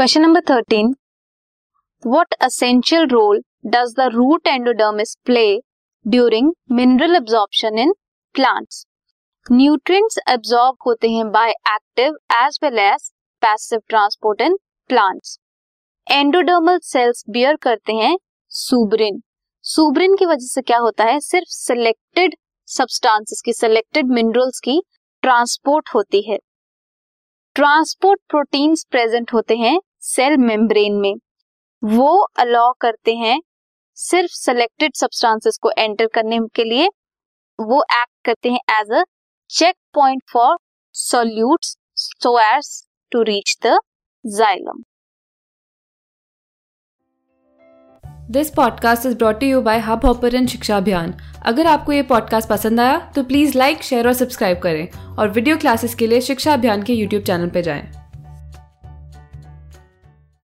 Question number thirteen what essential role does the root endodermis play during mineral absorption in plants nutrients absorb होते हैं by active as well as passive transport in plants endodermal cells bear करते हैं सुब्रिन सुब्रिन की वजह से क्या होता है? सिर्फ़ सिलेक्टेड सब्सटेंसेस की सिलेक्टेड मिनरल्स की ट्रांसपोर्ट होती है. ट्रांसपोर्ट प्रोटीन्स प्रेजेंट होते हैं सेल मेम्ब्रेन में। वो अलाउ करते हैं सिर्फ़ सिलेक्टेड सब्सटेंसेस को एंटर करने के लिए। वो एक्ट करते हैं as a check point for solutes so as to reach the xylem this podcast is brought you by Hubhopper Shiksha Abhiyan अगर आपको ये पॉडकास्ट पसंद आया तो प्लीज़ लाइक शेयर और सब्सक्राइब करें। और वीडियो क्लासेस के लिए शिक्षा अभियान के यूट्यूब चैनल पर जाएँ।